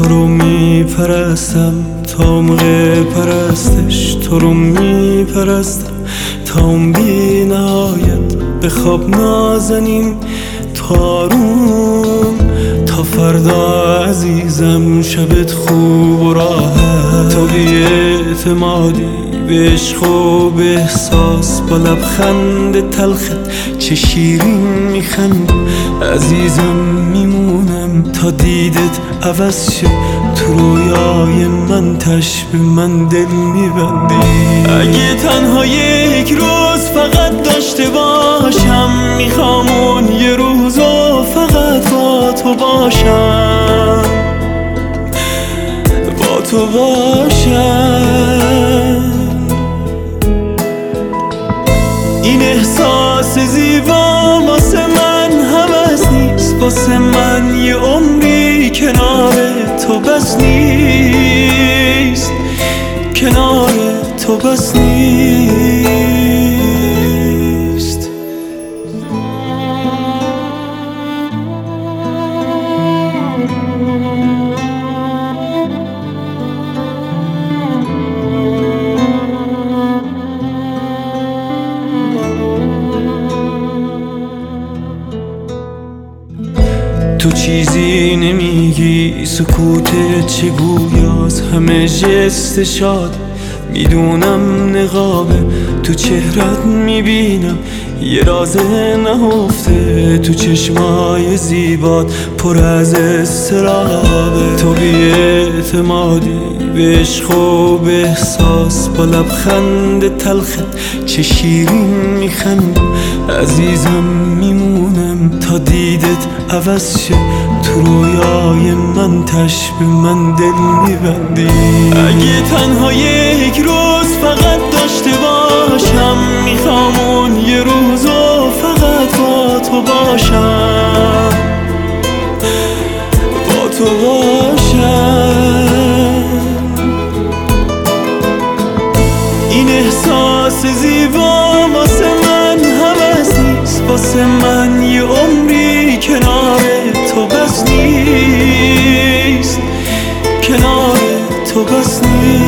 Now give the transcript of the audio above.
تو رو میپرستم. تا موقع پرستش تو رو میپرستم. تا اون بی نهایت به خواب نازنین. تارون تا فردا عزیزم شبت خوب و راحت. تو بی اعتمادی. عشق و به احساس. با لبخند تلخت چه شیرین میخند عزیزم میمونم تا دیدت عوض شه. تو رویای من تشب من دل میبندی. اگه تنها یک روز فقط داشته باشم می‌خوام اون یه روز فقط با تو باشم. با تو باشم واسه من هم از نیست. واسه من یه عمری کنار تو بس نیست. کنار تو بس نیست. تو چیزی نمیگی سکوت چه گویاز همه جست شاد. می‌دونم نقابه تو چهرت می‌بینم. یه راز نهفته تو چشمای زیبات پر از استرابه تو بی اعتمادی به عشق و به احساس. با لبخند تلخت چه شیرین میخند عزیزم میمونم تا دیدت عوض شه تو رویای من تشب من دل میبندی. اگه تنها یک روز فقط داشته باشم می‌خوام اون یه روز و فقط با تو باشم. با تو باشم. این احساس زیبا واسه من یه عمری کنار تو بس نیست. کنار تو بس نیست.